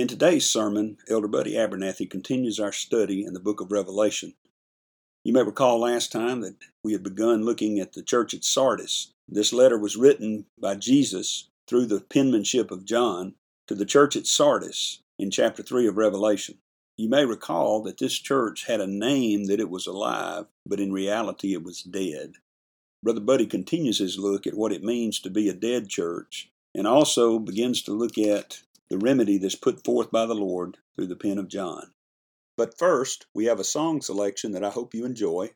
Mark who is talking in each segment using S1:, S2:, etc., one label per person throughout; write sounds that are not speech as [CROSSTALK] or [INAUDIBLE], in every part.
S1: In today's sermon, Elder Buddy Abernathy continues our study in the book of Revelation. You may recall last time that we had begun looking at the church at Sardis. This letter was written by Jesus through the penmanship of John to the church at Sardis in chapter 3 of Revelation. You may recall that this church had a name that it was alive, but in reality it was dead. Brother Buddy continues his look at what it means to be a dead church and also begins to look at the remedy that's put forth by the Lord through the pen of John. But first, we have a song selection that I hope you enjoy.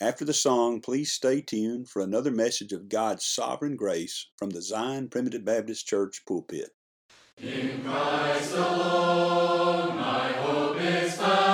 S1: After the song, please stay tuned for another message of God's sovereign grace from the Zion Primitive Baptist Church pulpit.
S2: In Christ alone, my hope is found.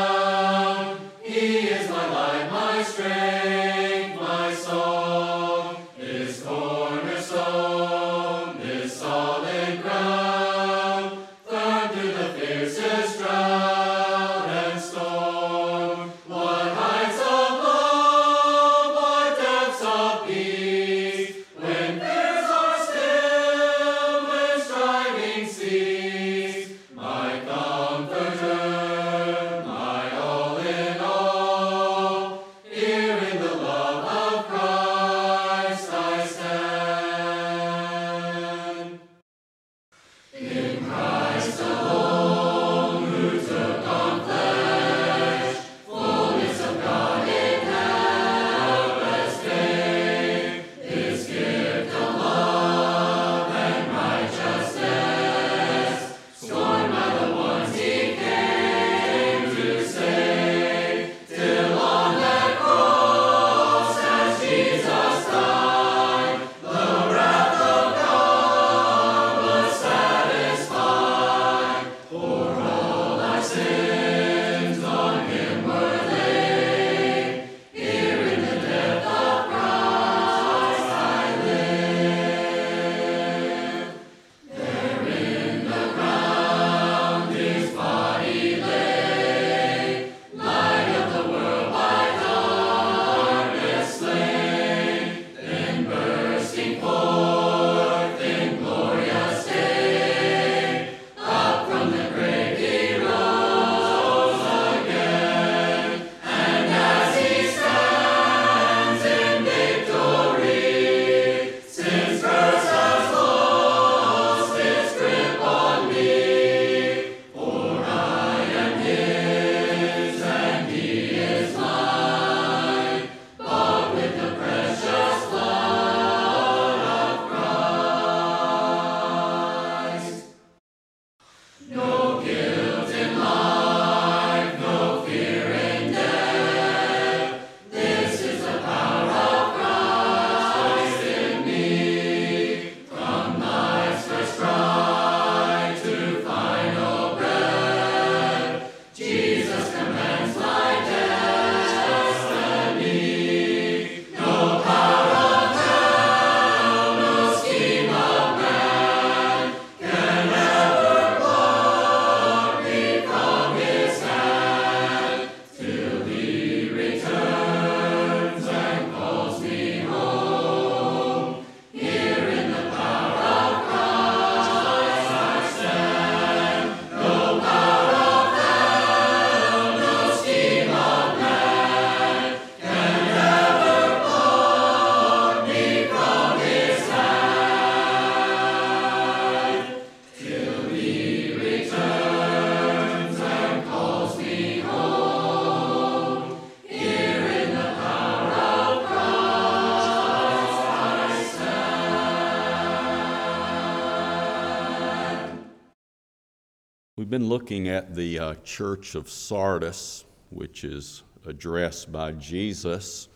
S3: Been looking at the uh, church of Sardis, which is addressed by Jesus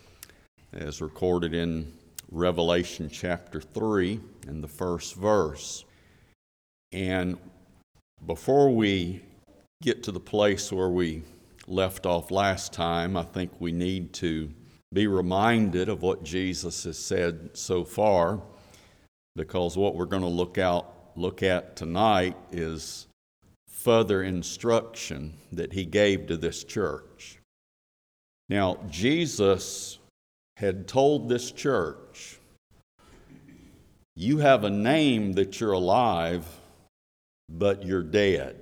S3: as recorded in Revelation chapter 3 in the first verse. And before we get to the place where we left off last time, I think we need to be reminded of what Jesus has said so far, because what we're going to look out look at tonight is further instruction that he gave to this church. Now, Jesus had told this church, You have a name that you're alive, but you're dead.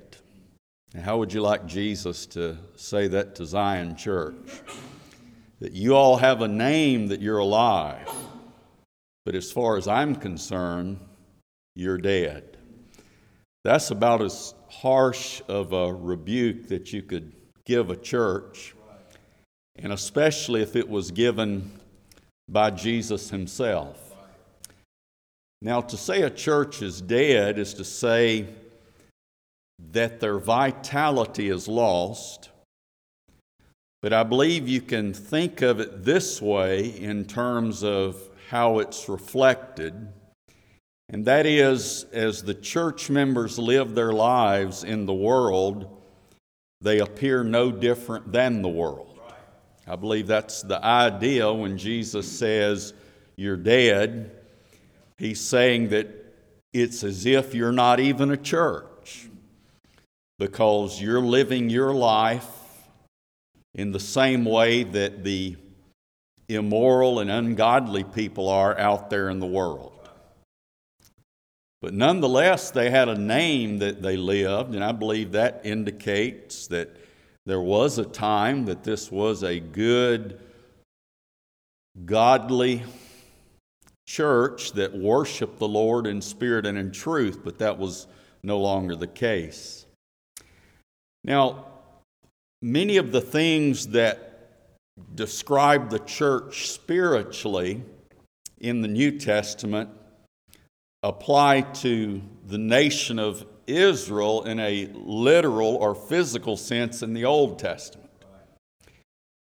S3: Now, how would you like Jesus to say that to Zion Church? That you all have a name that you're alive, but as far as I'm concerned, you're dead. That's about as harsh of a rebuke that you could give a church, and especially if it was given by Jesus himself. Now, to say a church is dead is to say that their vitality is lost. But I believe you can think of it this way in terms of how it's reflected. And that is, as the church members live their lives in the world, they appear no different than the world. I believe that's the idea when Jesus says, You're dead. He's saying that it's as if you're not even a church because you're living your life in the same way that the immoral and ungodly people are out there in the world. But nonetheless, they had a name that they lived, and I believe that indicates that there was a time that this was a good, godly church that worshiped the Lord in spirit and in truth, but that was no longer the case. Now, many of the things that describe the church spiritually in the New Testament apply to the nation of Israel in a literal or physical sense in the Old Testament.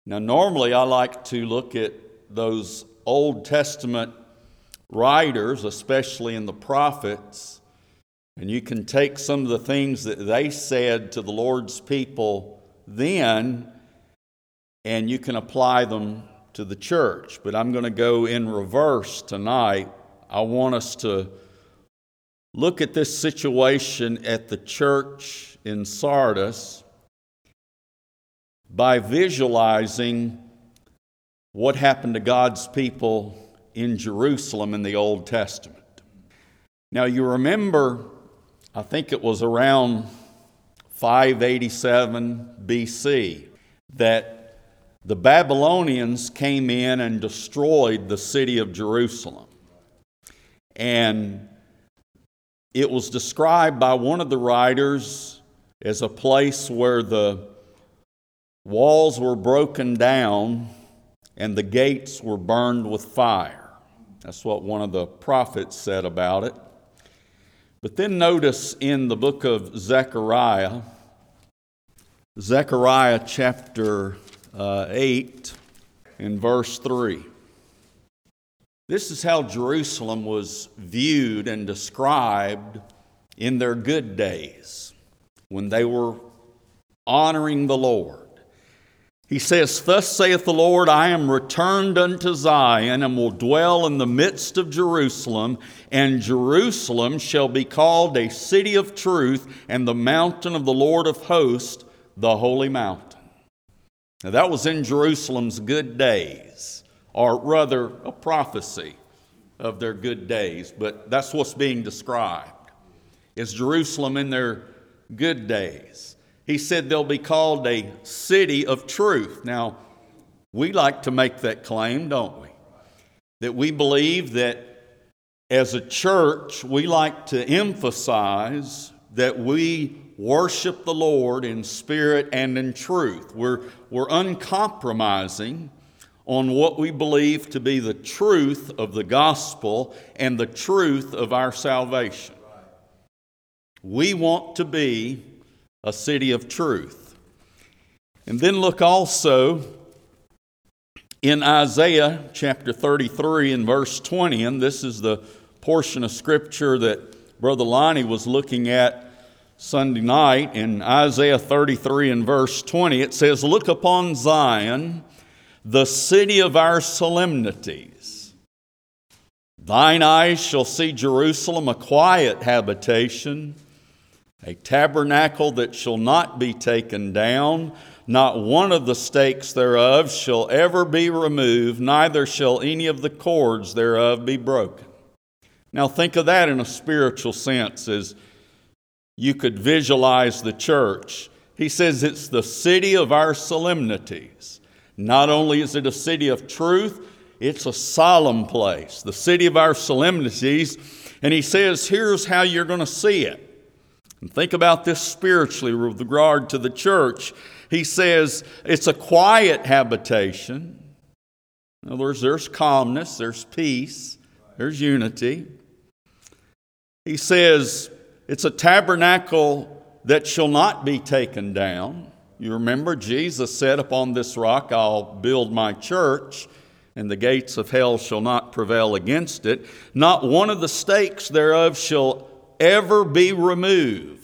S3: Now, normally I like to look at those Old Testament writers, especially in the prophets, and you can take some of the things that they said to the Lord's people then, and you can apply them to the church. But I'm going to go in reverse tonight. I want us to look at this situation at the church in Sardis by visualizing what happened to God's people in Jerusalem in the Old Testament. Now, you remember, I think it was around 587 BC that the Babylonians came in and destroyed the city of Jerusalem. And it was described by one of the writers as a place where the walls were broken down and the gates were burned with fire. That's what one of the prophets said about it. But then notice in the book of Zechariah, Zechariah chapter uh, 8, in verse 3. This is how Jerusalem was viewed and described in their good days when they were honoring the Lord. He says, Thus saith the Lord, I am returned unto Zion and will dwell in the midst of Jerusalem, and Jerusalem shall be called a city of truth, and the mountain of the Lord of hosts, the holy mountain. Now, that was in Jerusalem's good days, or rather, a prophecy of their good days, but that's what's being described. Is Jerusalem in their good days? He said they'll be called a city of truth. Now, we like to make that claim, don't we? That we believe that as a church, we like to emphasize that we worship the Lord in spirit and in truth. We're, we're uncompromising on what we believe to be the truth of the gospel and the truth of our salvation. We want to be a city of truth. And then look also in Isaiah chapter 33 and verse 20, and this is the portion of scripture that Brother Lonnie was looking at Sunday night. In Isaiah 33 and verse 20, it says, Look upon Zion, the city of our solemnities. Thine eyes shall see Jerusalem, a quiet habitation, a tabernacle that shall not be taken down not one of the stakes thereof shall ever be removed, neither shall any of the cords thereof be broken. Now, think of that in a spiritual sense as you could visualize the church. He says it's the city of our solemnities. Not only is it a city of truth, it's a solemn place, the city of our solemnities. And he says, here's how you're going to see it. And think about this spiritually with regard to the church. He says it's a quiet habitation. In other words, there's calmness, there's peace, there's unity. He says it's a tabernacle that shall not be taken down. You remember, Jesus said, Upon this rock I'll build my church, and the gates of hell shall not prevail against it. Not one of the stakes thereof shall ever be removed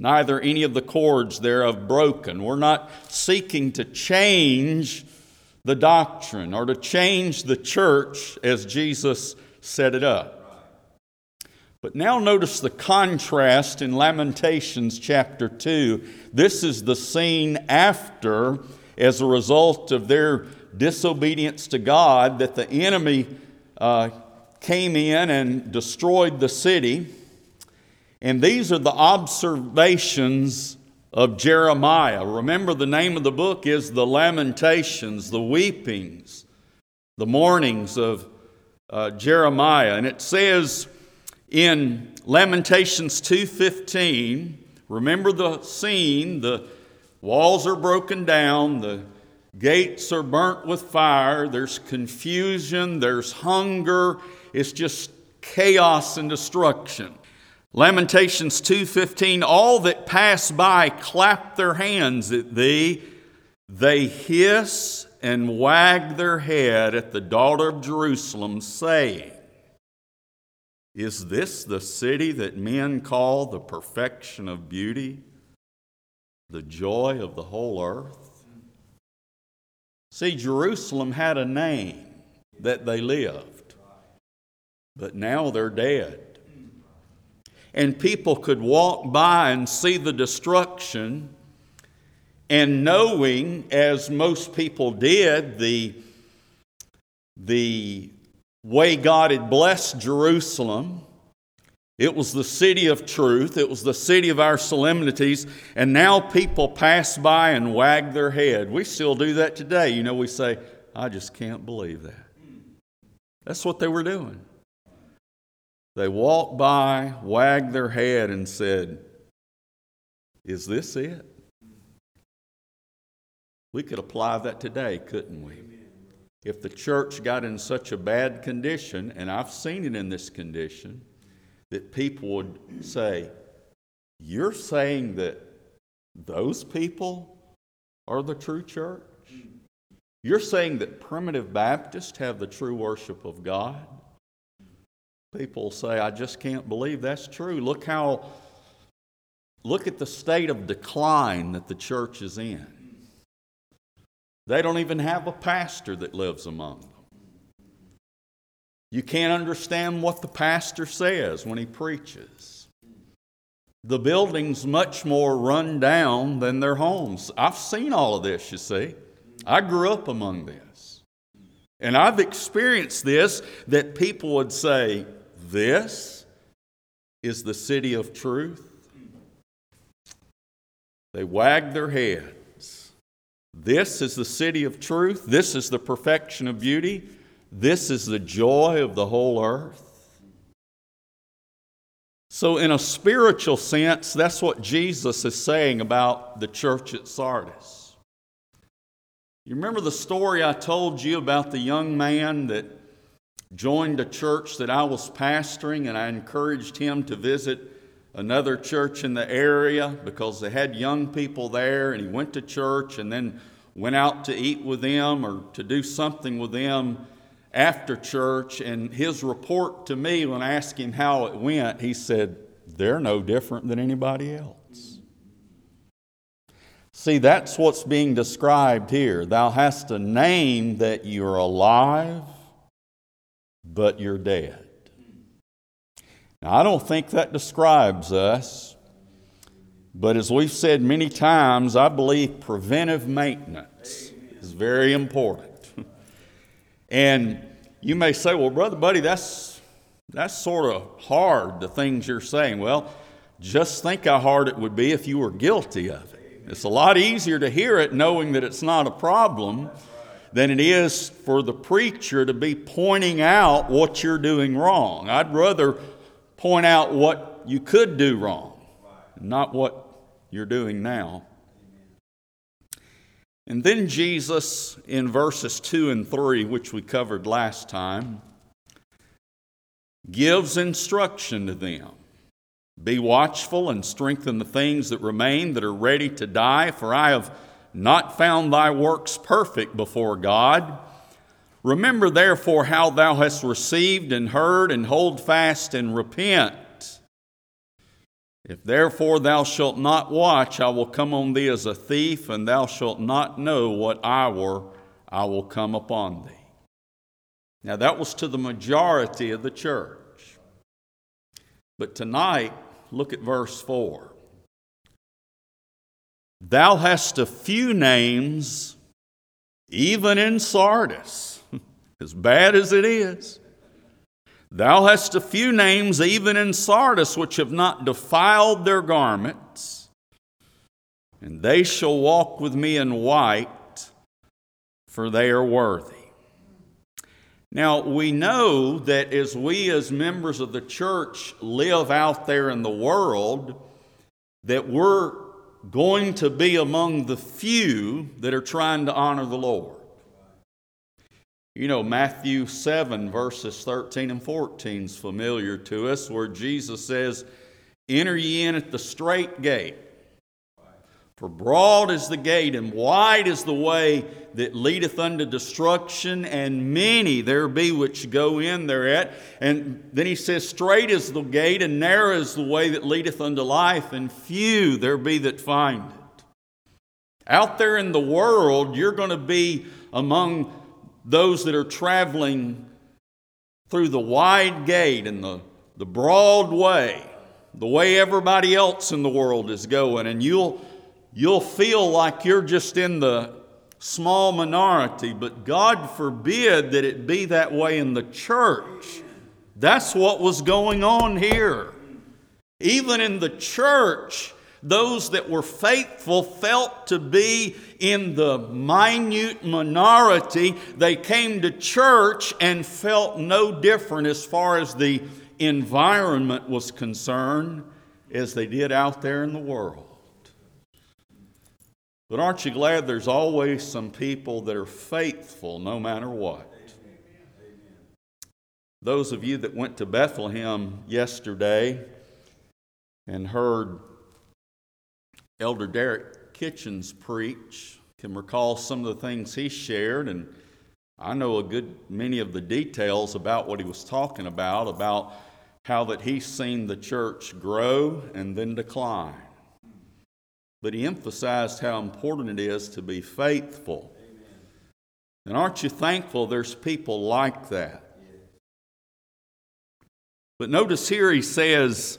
S3: neither any of the cords thereof broken. We're not seeking to change the doctrine or to change the church as Jesus set it up. But now notice the contrast in Lamentations chapter 2. This is the scene after, as a result of their disobedience to God, that the enemy uh, came in and destroyed the city. And these are the observations of Jeremiah. Remember, the name of the book is The Lamentations, the weepings, the mournings of uh, Jeremiah. And it says in Lamentations 2:15, remember the scene, the walls are broken down, the gates are burnt with fire, there's confusion, there's hunger, it's just chaos and destruction. Lamentations 2:15 All that pass by clap their hands at thee they hiss and wag their head at the daughter of Jerusalem saying Is this the city that men call the perfection of beauty? The joy of the whole earth? See Jerusalem had a name that they lived but now they're dead. And people could walk by and see the destruction, and knowing, as most people did, the, the way God had blessed Jerusalem. It was the city of truth. It was the city of our solemnities. And now people pass by and wag their head. We still do that today. You know, we say, I just can't believe that. That's what they were doing. They walked by, wagged their head, and said, Is this it? We could apply that today, couldn't we? If the church got in such a bad condition, and I've seen it in this condition, that people would say, You're saying that those people are the true church? You're saying that primitive Baptists have the true worship of God? People say, I just can't believe that's true. Look how, look at the state of decline that the church is in. They don't even have a pastor that lives among them. You can't understand what the pastor says when he preaches. The building's much more run down than their homes. I've seen all of this, you see. I grew up among this. And I've experienced this that people would say, this is the city of truth. They wagged their heads. This is the city of truth. This is the perfection of beauty. This is the joy of the whole earth. So, in a spiritual sense, that's what Jesus is saying about the church at Sardis. You remember the story I told you about the young man that joined a church that I was pastoring, and I encouraged him to visit another church in the area because they had young people there, and he went to church and then went out to eat with them or to do something with them after church. And his report to me, when I asked him how it went, he said, They're no different than anybody else. See, that's what's being described here. Thou hast a name that you're alive, but you're dead. Now, I don't think that describes us, but as we've said many times, I believe preventive maintenance is very important. [LAUGHS] and you may say, well, Brother Buddy, that's, that's sort of hard, the things you're saying. Well, just think how hard it would be if you were guilty of it. It's a lot easier to hear it knowing that it's not a problem than it is for the preacher to be pointing out what you're doing wrong. I'd rather point out what you could do wrong, not what you're doing now. And then Jesus, in verses 2 and 3, which we covered last time, gives instruction to them. Be watchful and strengthen the things that remain that are ready to die, for I have not found thy works perfect before God. Remember therefore how thou hast received and heard, and hold fast and repent. If therefore thou shalt not watch, I will come on thee as a thief, and thou shalt not know what hour I will come upon thee. Now that was to the majority of the church. But tonight, Look at verse 4. Thou hast a few names, even in Sardis, as bad as it is. Thou hast a few names, even in Sardis, which have not defiled their garments, and they shall walk with me in white, for they are worthy. Now, we know that as we, as members of the church, live out there in the world, that we're going to be among the few that are trying to honor the Lord. You know, Matthew 7, verses 13 and 14 is familiar to us, where Jesus says, Enter ye in at the strait gate. For broad is the gate, and wide is the way that leadeth unto destruction, and many there be which go in thereat. And then he says, Strait is the gate, and narrow is the way that leadeth unto life, and few there be that find it. Out there in the world, you're going to be among those that are traveling through the wide gate and the, the broad way, the way everybody else in the world is going, and you'll you'll feel like you're just in the small minority, but God forbid that it be that way in the church. That's what was going on here. Even in the church, those that were faithful felt to be in the minute minority. They came to church and felt no different as far as the environment was concerned as they did out there in the world. But aren't you glad there's always some people that are faithful no matter what? Those of you that went to Bethlehem yesterday and heard Elder Derek Kitchens preach can recall some of the things he shared, and I know a good many of the details about what he was talking about, about how that he's seen the church grow and then decline. But he emphasized how important it is to be faithful. And aren't you thankful there's people like that? But notice here he says,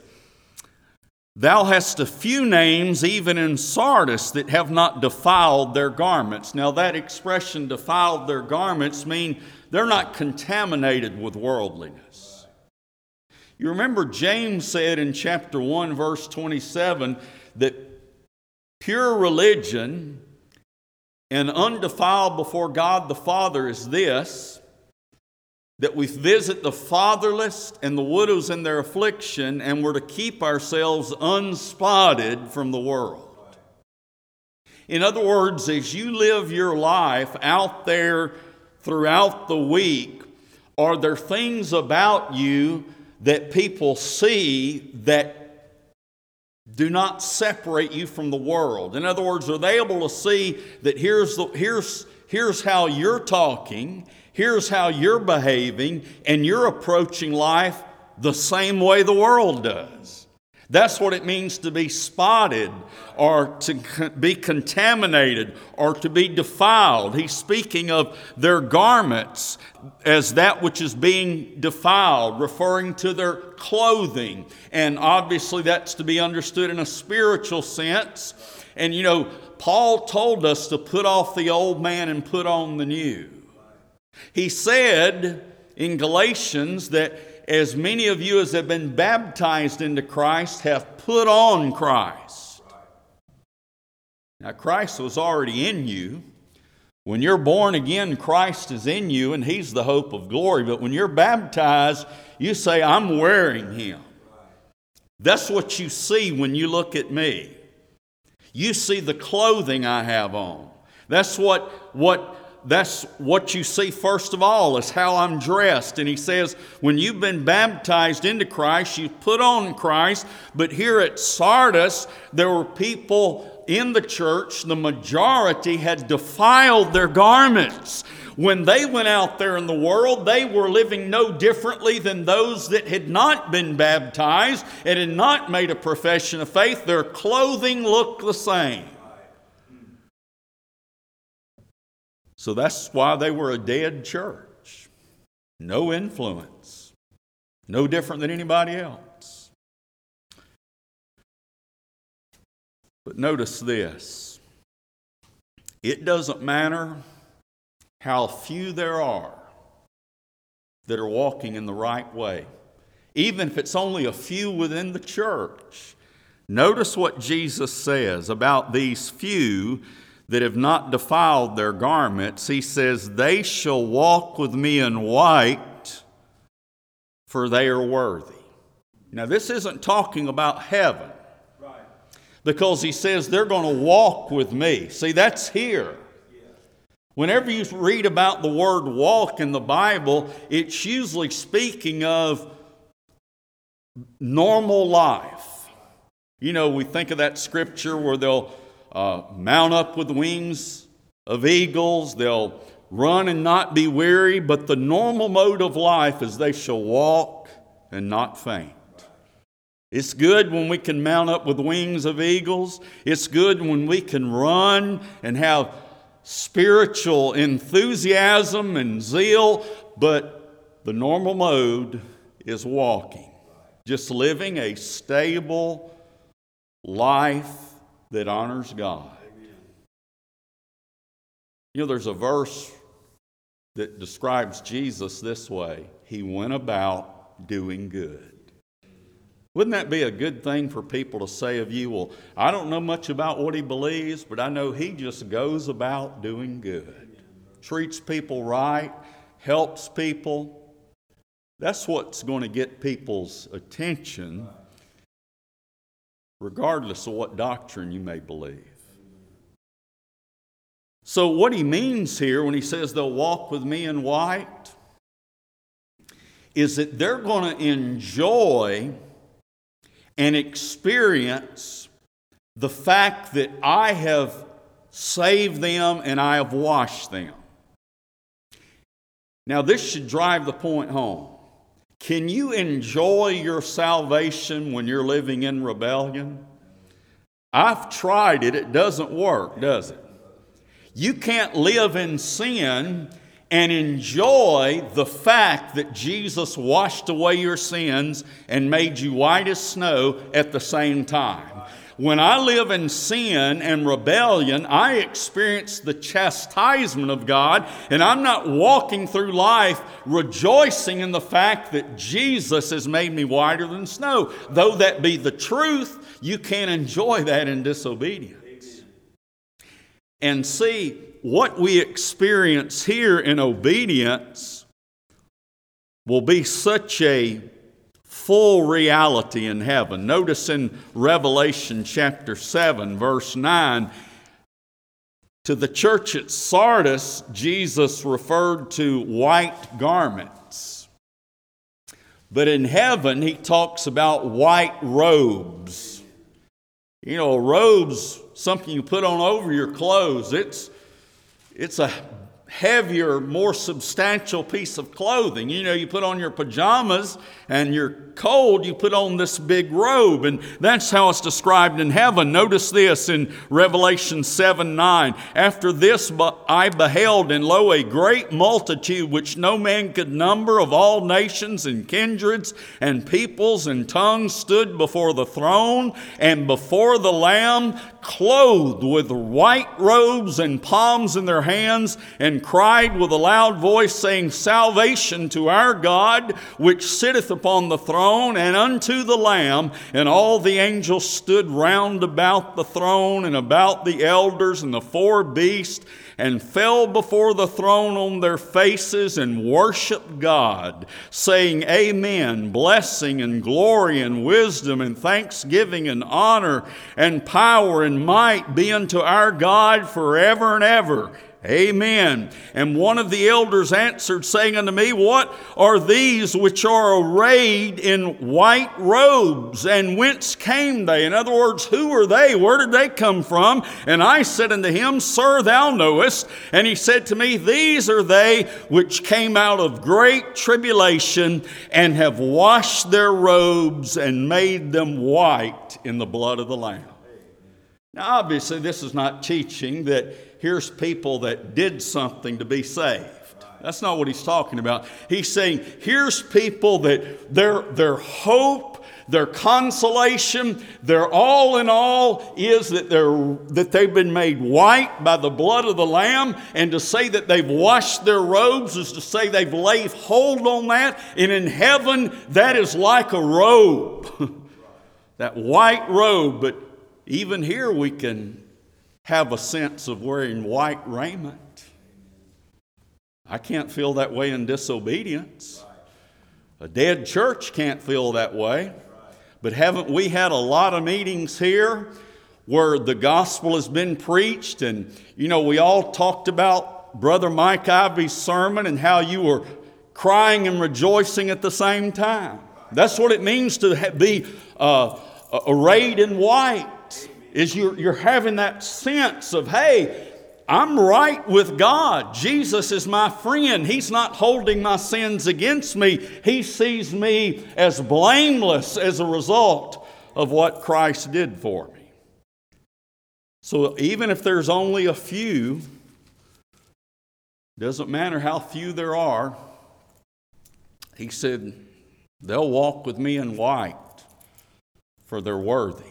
S3: Thou hast a few names even in Sardis that have not defiled their garments. Now, that expression, defiled their garments, mean they're not contaminated with worldliness. You remember James said in chapter 1, verse 27, that Pure religion and undefiled before God the Father is this that we visit the fatherless and the widows in their affliction, and we're to keep ourselves unspotted from the world. In other words, as you live your life out there throughout the week, are there things about you that people see that do not separate you from the world. In other words, are they able to see that here's, the, here's, here's how you're talking, here's how you're behaving, and you're approaching life the same way the world does? That's what it means to be spotted or to be contaminated or to be defiled. He's speaking of their garments as that which is being defiled, referring to their clothing. And obviously, that's to be understood in a spiritual sense. And you know, Paul told us to put off the old man and put on the new. He said in Galatians that as many of you as have been baptized into Christ have put on Christ. Now, Christ was already in you. When you're born again, Christ is in you and He's the hope of glory. But when you're baptized, you say, I'm wearing Him. That's what you see when you look at me. You see the clothing I have on. That's what, what that's what you see first of all is how I'm dressed. And he says, when you've been baptized into Christ, you put on Christ. But here at Sardis, there were people in the church, the majority had defiled their garments. When they went out there in the world, they were living no differently than those that had not been baptized and had not made a profession of faith. Their clothing looked the same. So that's why they were a dead church. No influence. No different than anybody else. But notice this it doesn't matter how few there are that are walking in the right way, even if it's only a few within the church. Notice what Jesus says about these few that have not defiled their garments, he says, They shall walk with me in white, for they are worthy. Now, this isn't talking about heaven. Because he says they're going to walk with me. See, that's here. Whenever you read about the word walk in the Bible, it's usually speaking of normal life. You know, we think of that scripture where they'll uh, mount up with wings of eagles. They'll run and not be weary, but the normal mode of life is they shall walk and not faint. It's good when we can mount up with wings of eagles. It's good when we can run and have spiritual enthusiasm and zeal, but the normal mode is walking, just living a stable life that honors God. You know, there's a verse that describes Jesus this way He went about doing good. Wouldn't that be a good thing for people to say of you? Well, I don't know much about what he believes, but I know he just goes about doing good, treats people right, helps people. That's what's going to get people's attention regardless of what doctrine you may believe. So, what he means here when he says they'll walk with me in white is that they're going to enjoy and experience the fact that I have saved them and I have washed them. Now, this should drive the point home. Can you enjoy your salvation when you're living in rebellion? I've tried it, it doesn't work, does it? You can't live in sin and enjoy the fact that Jesus washed away your sins and made you white as snow at the same time. When I live in sin and rebellion, I experience the chastisement of God, and I'm not walking through life rejoicing in the fact that Jesus has made me whiter than snow. Though that be the truth, you can't enjoy that in disobedience. And see, what we experience here in obedience will be such a full reality in heaven. Notice in Revelation chapter 7, verse 9, to the church at Sardis, Jesus referred to white garments. But in heaven, he talks about white robes. You know, robe's something you put on over your clothes. It's, it's a heavier, more substantial piece of clothing. You know, you put on your pajamas and you're cold, you put on this big robe. And that's how it's described in heaven. Notice this in Revelation 7 9. After this I beheld, and lo, a great multitude which no man could number of all nations and kindreds and peoples and tongues stood before the throne and before the Lamb, clothed with white robes and palms in their hands, and cried with a loud voice, saying, Salvation to our God, which sitteth upon the throne, and unto the Lamb. And all the angels stood round about the throne, and about the elders and the four beasts and fell before the throne on their faces and worshiped God, saying, Amen, blessing and glory and wisdom and thanksgiving and honor and power and might be unto our God forever and ever. Amen. And one of the elders answered, saying unto me, What are these which are arrayed in white robes? And whence came they? In other words, who are they? Where did they come from? And I said unto him, Sir, thou knowest. And he said to me, These are they which came out of great tribulation and have washed their robes and made them white in the blood of the Lamb. Now, obviously, this is not teaching that here's people that did something to be saved. That's not what he's talking about. He's saying here's people that their, their hope, their consolation, their all in all is that, they're, that they've been made white by the blood of the Lamb. And to say that they've washed their robes is to say they've laid hold on that. And in heaven, that is like a robe. [LAUGHS] that white robe. But even here, we can have a sense of wearing white raiment. I can't feel that way in disobedience. A dead church can't feel that way. But haven't we had a lot of meetings here where the gospel has been preached? And, you know, we all talked about Brother Mike Ivy's sermon and how you were crying and rejoicing at the same time. That's what it means to be uh, arrayed in white is you're, you're having that sense of, hey, I'm right with God. Jesus is my friend. He's not holding my sins against me. He sees me as blameless as a result of what Christ did for me. So even if there's only a few, doesn't matter how few there are, he said, they'll walk with me in white, for they're worthy.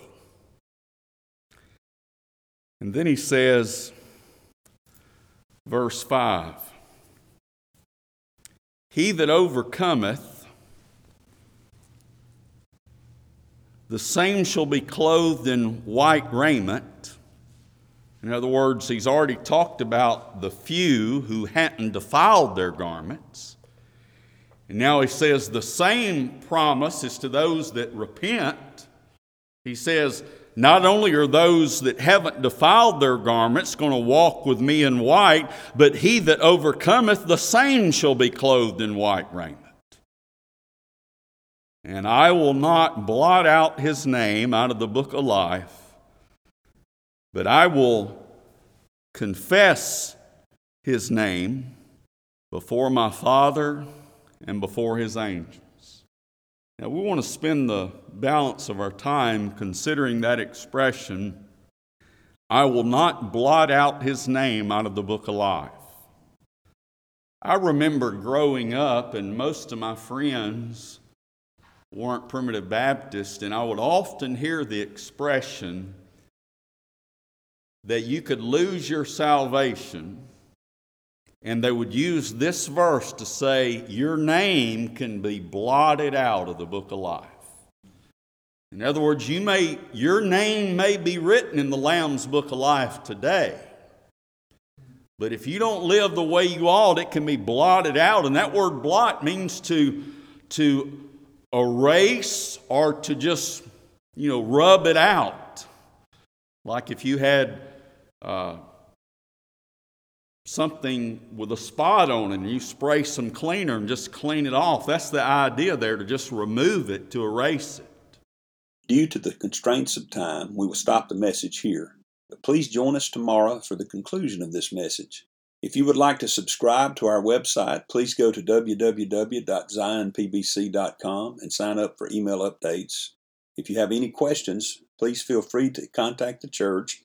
S3: And then he says, verse 5 He that overcometh, the same shall be clothed in white raiment. In other words, he's already talked about the few who hadn't defiled their garments. And now he says the same promise is to those that repent. He says, not only are those that haven't defiled their garments going to walk with me in white, but he that overcometh, the same shall be clothed in white raiment. And I will not blot out his name out of the book of life, but I will confess his name before my Father and before his angels. Now, we want to spend the balance of our time considering that expression I will not blot out his name out of the book of life. I remember growing up, and most of my friends weren't primitive Baptist, and I would often hear the expression that you could lose your salvation and they would use this verse to say, Your name can be blotted out of the book of life. In other words, you may, your name may be written in the Lamb's book of life today. But if you don't live the way you ought, it can be blotted out. And that word blot means to, to erase or to just, you know, rub it out. Like if you had uh, something with a spot on it and you spray some cleaner and just clean it off. That's the idea there to just remove it, to erase it.
S1: Due to the constraints of time, we will stop the message here. But please join us tomorrow for the conclusion of this message. If you would like to subscribe to our website, please go to www.zionpbc.com and sign up for email updates. If you have any questions, please feel free to contact the church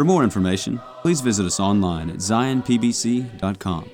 S4: For more information, please visit us online at zionpbc.com.